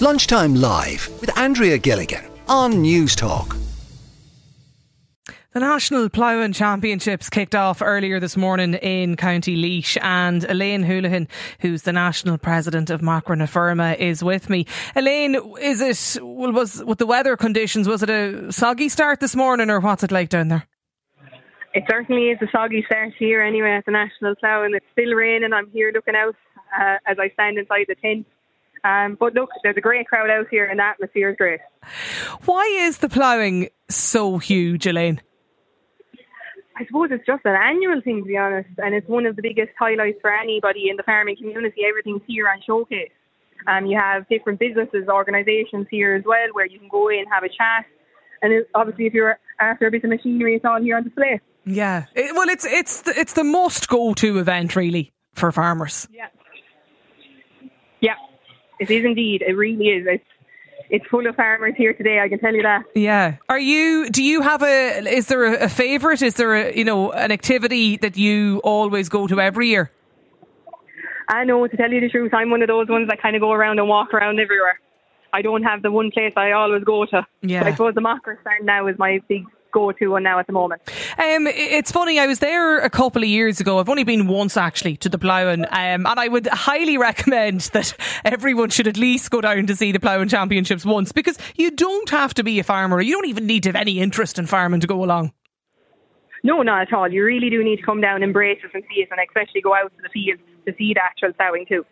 Lunchtime Live with Andrea Gilligan on News Talk. The National Ploughing Championships kicked off earlier this morning in County Laois and Elaine Houlihan, who's the national president of Macra na is with me. Elaine, is it, well, was, with the weather conditions, was it a soggy start this morning or what's it like down there? It certainly is a soggy start here anyway at the National Plough and it's still raining. I'm here looking out uh, as I stand inside the tent. Um, but look, there's a great crowd out here and the atmosphere is great. Why is the ploughing so huge, Elaine? I suppose it's just an annual thing, to be honest, and it's one of the biggest highlights for anybody in the farming community. Everything's here on showcase. Um, you have different businesses, organisations here as well, where you can go in, have a chat, and it, obviously, if you're after a bit of machinery, it's all here on display. Yeah, it, well, it's it's the, it's the must go to event really for farmers. Yeah, it is indeed. It really is. It's it's full of farmers here today. I can tell you that. Yeah. Are you? Do you have a? Is there a, a favourite? Is there a you know an activity that you always go to every year? I know. To tell you the truth, I'm one of those ones that kind of go around and walk around everywhere. I don't have the one place I always go to. Yeah. But I suppose the Macra stand now is my big go-to one now at the moment. Um, it's funny. I was there a couple of years ago. I've only been once actually to the ploughing, um, and I would highly recommend that everyone should at least go down to see the ploughing championships once because you don't have to be a farmer. You don't even need to have any interest in farming to go along. No, not at all. You really do need to come down, embrace it, and see it, and especially go out to the fields to see the actual ploughing too.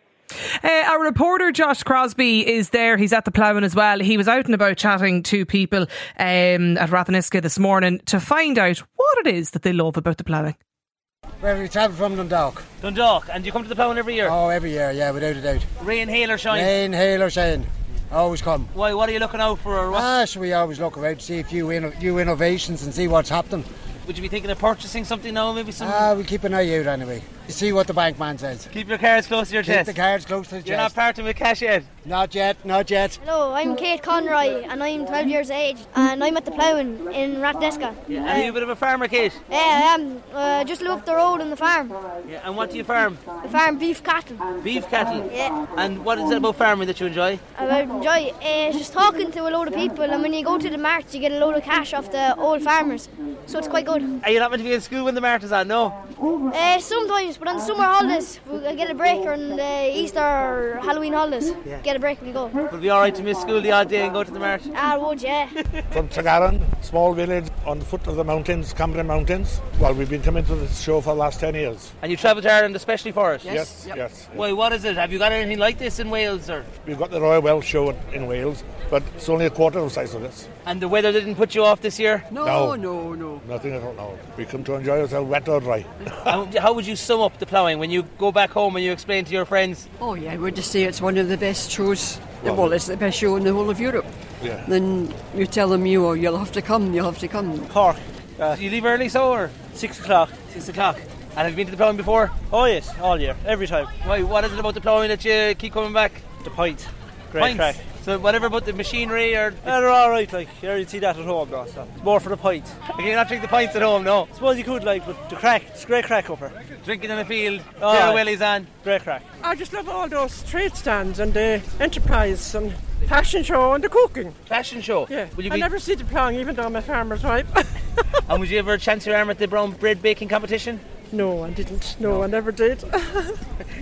Uh, our reporter Josh Crosby is there. He's at the ploughing as well. He was out and about chatting to people um, at Ratheniska this morning to find out what it is that they love about the ploughing. Where we travel from Dundalk. Dundalk, and you come to the ploughing every year? Oh, every year, yeah, without a doubt. Rain, hail, or shine? Rain, hail, or shine. Always come. Why? What are you looking out for? Or what? Ah, so we always look around to see a few, inno- new innovations and see what's happening. Would you be thinking of purchasing something now? Maybe some. Ah, we keep an eye out anyway. See what the bank man says. Keep your cards close to your chest. Keep chest. the cards close to the chest. You're not chest. parting with cash yet. Not yet, not yet. Hello, I'm Kate Conroy and I'm 12 years age and I'm at the ploughing in Rathdeska. Yeah. And are you a bit of a farmer, Kate? Yeah, I am. Uh, just live up the road in the farm. Yeah. And what do you farm? I farm beef cattle. Beef cattle. Yeah. And what is it about farming that you enjoy? I would enjoy uh, just talking to a load of people and when you go to the mart you get a load of cash off the old farmers. So it's quite good. Are you not meant to be in school when the mart is on? No. Uh, sometimes, but on the summer holidays we get a break or on the Easter or Halloween holidays. Get a break and we go. Would it be alright to miss school the odd day and go to the mart? Ah, I would, yeah. from Tregaron, small village on the foot of the mountains, Cambrian Mountains. Well, we've been coming to this show for the last 10 years. And you travel to Ireland especially for it? Yes, yes. yes. Why? What is it? Have you got anything like this in Wales, or? We've got the Royal Welsh show in Wales, but it's only a quarter of the size of this. And the weather didn't put you off this year? No, no, no. Nothing at all, no. We come to enjoy ourselves wet or dry. And how would you sum up the ploughing when you go back home and you explain to your friends? Oh yeah, I would just say it's one of the best shows. Well, it's the best show in the whole of Europe. Yeah. Then you tell them you, oh, you'll have to come, you'll have to come. Cork, uh, Do you leave early, so or six o'clock. six o'clock? And have you been to the ploughing before? Oh yes, all year, every time. Why? What is it about the ploughing that you keep coming back? The pint, great Pints. crack. So whatever about the machinery or Yeah, they're all right. Like you already see that at home, now. So it's more for the pint. you can not drink the pints at home, no. Suppose you could like, but the crack, it's great crack upper. Drinking in the field, Oh, Jerry aye. Willie's on. Great crack. I just love all those trade stands and the enterprise and fashion show and the cooking. Fashion show. Yeah, Would you I be? never see the ploughing, even though I'm a farmer's wife. And would you ever a chance your arm at the brown bread baking competition? no, I didn't. No, I never did.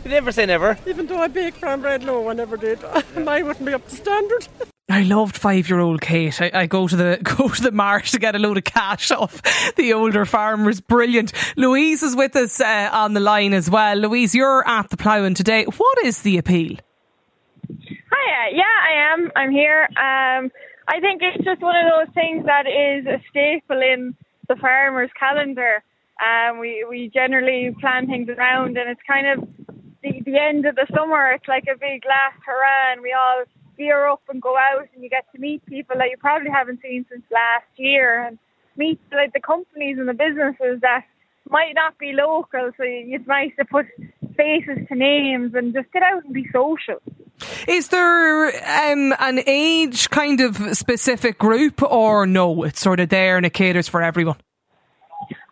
You never say never. even though I bake brown bread, no, I never did. Mine wouldn't be up to standard. I loved five-year-old Kate. I, I go to the go to the mart to get a load of cash off the older farmers. Brilliant. Louise is with us uh, on the line as well. Louise, you're at the ploughing today. What is the appeal? Hi, yeah, I am. I'm here. Um, I think it's just one of those things that is a staple in the farmer's calendar. Um, we we generally plan things around, and it's kind of the, end of the summer. It's like a big last hurrah, and we all gear up and go out, and you get to meet people that you probably haven't seen since last year, and meet like the companies and the businesses that might not be local. So it's nice to put faces to names and just get out and be social. Is there um, an age kind of specific group, or no? It's sort of there and it caters for everyone.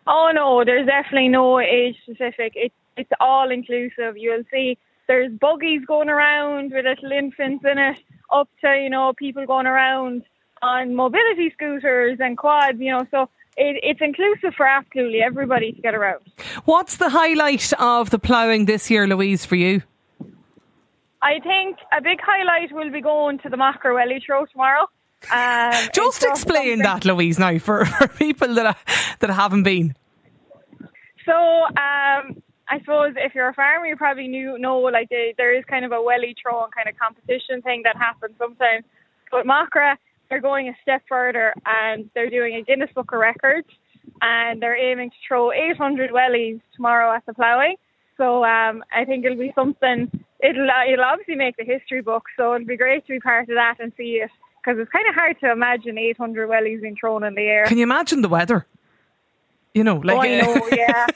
Oh no, there's definitely no age specific. It's it's all inclusive. You'll see there's buggies going around with little infants in it. up to you know people going around on mobility scooters and quads. You know, so it, it's inclusive for absolutely everybody to get around. What's the highlight of the ploughing this year, Louise, for you? I think a big highlight will be going to the Macra Welly Throw tomorrow. Um, Just explain that, Louise, now for, for people that that haven't been. So, um, I suppose if you're a farmer, you probably knew know like they, there is kind of a welly throwing kind of competition thing that happens sometimes. But Macra, they're going a step further and they're doing a Guinness Book of Records and they're aiming to throw 800 wellies tomorrow at the ploughing. So um, I think it'll be something. It'll it'll obviously make the history book. So it'll be great to be part of that and see it because it's kind of hard to imagine 800 wellies being thrown in the air. Can you imagine the weather? You know, like oh, know, yeah.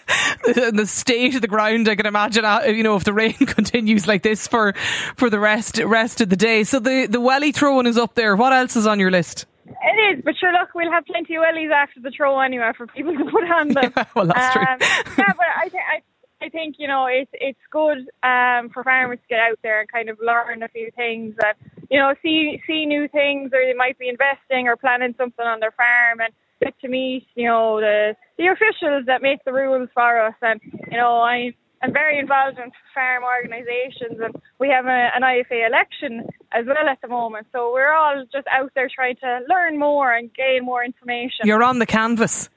the, state of the ground. I can imagine, uh, you know, if the rain continues like this for for the rest rest of the day. So the the welly throwing is up there. What else is on your list? It is, but sure, look, we'll have plenty of wellies after the throw anyway for people to put on them. well, that's true. Um, yeah, but I think I, I think you know it's it's good um, for farmers to get out there and kind of learn a few things and you know see see new things, or they might be investing or planning something on their farm and get to meet you know the the officials that make the rules for us. And you know I'm I'm very involved in farm organisations, and we have a, an IFA election as well at the moment. So we're all just out there trying to learn more and gain more information. You're on the canvas.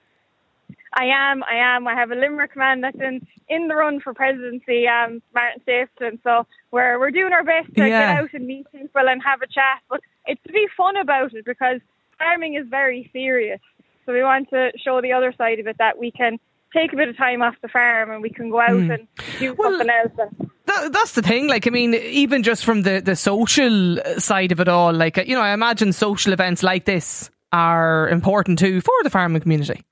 I am, I am. I have a Limerick man that's in, in the run for presidency, um, Martin Stapleton. So we're we're doing our best to Yeah. get out and meet people and have a chat. But it's to be fun about it because farming is very serious. So we want to show the other side of it that we can take a bit of time off the farm and we can go out Hmm. and do something else. And That, that's the thing. Like, I mean, even just from the, the social side of it all, like, you know, I imagine social events like this are important too for the farming community.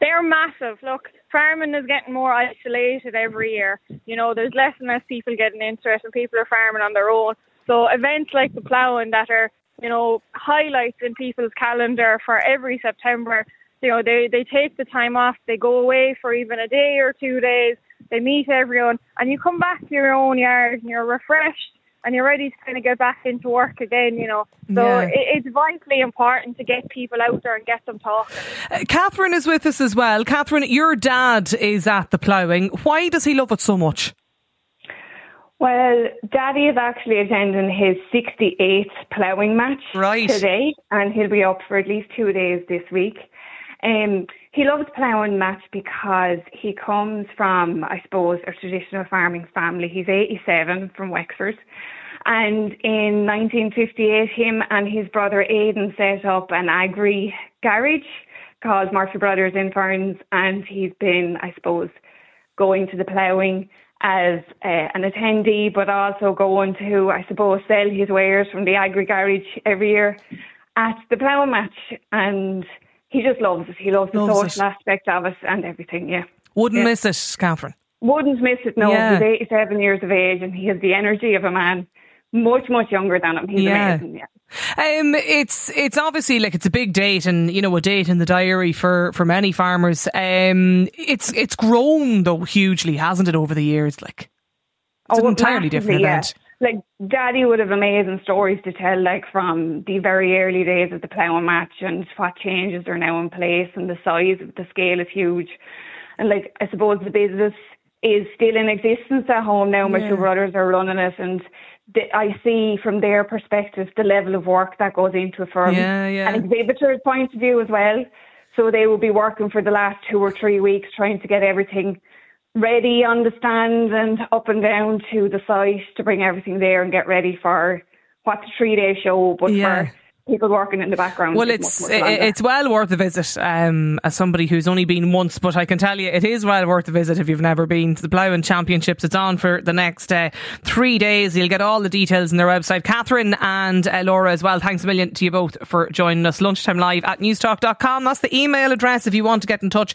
They're massive. Look, farming is getting more isolated every year. You know, there's less and less people getting into it, and people are farming on their own. So events like the ploughing that are, you know, highlights in people's calendar for every September. You know, they they take the time off. They go away for even a day or two days. They meet everyone, and you come back to your own yard and you're refreshed and you're ready to kind of get back into work again. You know, so Yeah. it, it's vitally important to get people out there and get them talking. Uh, Catherine is with us as well. Catherine, your dad is at the ploughing. Why does he love it so much? Well, Daddy is actually attending his 68th ploughing match Right. today, and he'll be up for at least two days this week. Um, he loves ploughing match because he comes from, I suppose, a traditional farming family. He's 87 from Wexford. And in 1958, him and his brother Aidan set up an agri garage called Murphy Brothers in Ferns, and he's been, I suppose, going to the ploughing as uh, an attendee, but also going to, I suppose, sell his wares from the agri garage every year at the ploughing match. And he just loves it. He loves the social it. aspect of it and everything, yeah. Wouldn't Yeah. miss it, Catherine. Wouldn't miss it, no. Yeah. He's 87 years of age and he has the energy of a man much, much younger than him. He's Yeah. amazing, yeah. Um, it's it's obviously like it's a big date, and you know a date in the diary for, for many farmers. Um, it's it's grown though hugely, hasn't it, over the years? Like it's an entirely different Oh, yeah. event. Like Daddy would have amazing stories to tell, like from the very early days of the ploughing match and what changes are now in place and the size of the scale is huge. And like I suppose the business is still in existence at home now. My Yeah. two brothers are running it, and I see from their perspective the level of work that goes into a firm, Yeah, yeah. an exhibitor's point of view as well. So they will be working for the last two or three weeks trying to get everything ready on the stand and up and down to the site to bring everything there and get ready for what's a three day show, but Yeah. for people working in the background. Well, it's it's much, much it's well worth a visit. Um, as somebody who's only been once, but I can tell you it is well worth a visit if you've never been to the Ploughing Championships. It's on for the next uh, three days. You'll get all the details on their website. Catherine and uh, Laura as well. Thanks a million to you both for joining us. Lunchtime live at newstalk.com. That's the email address if you want to get in touch.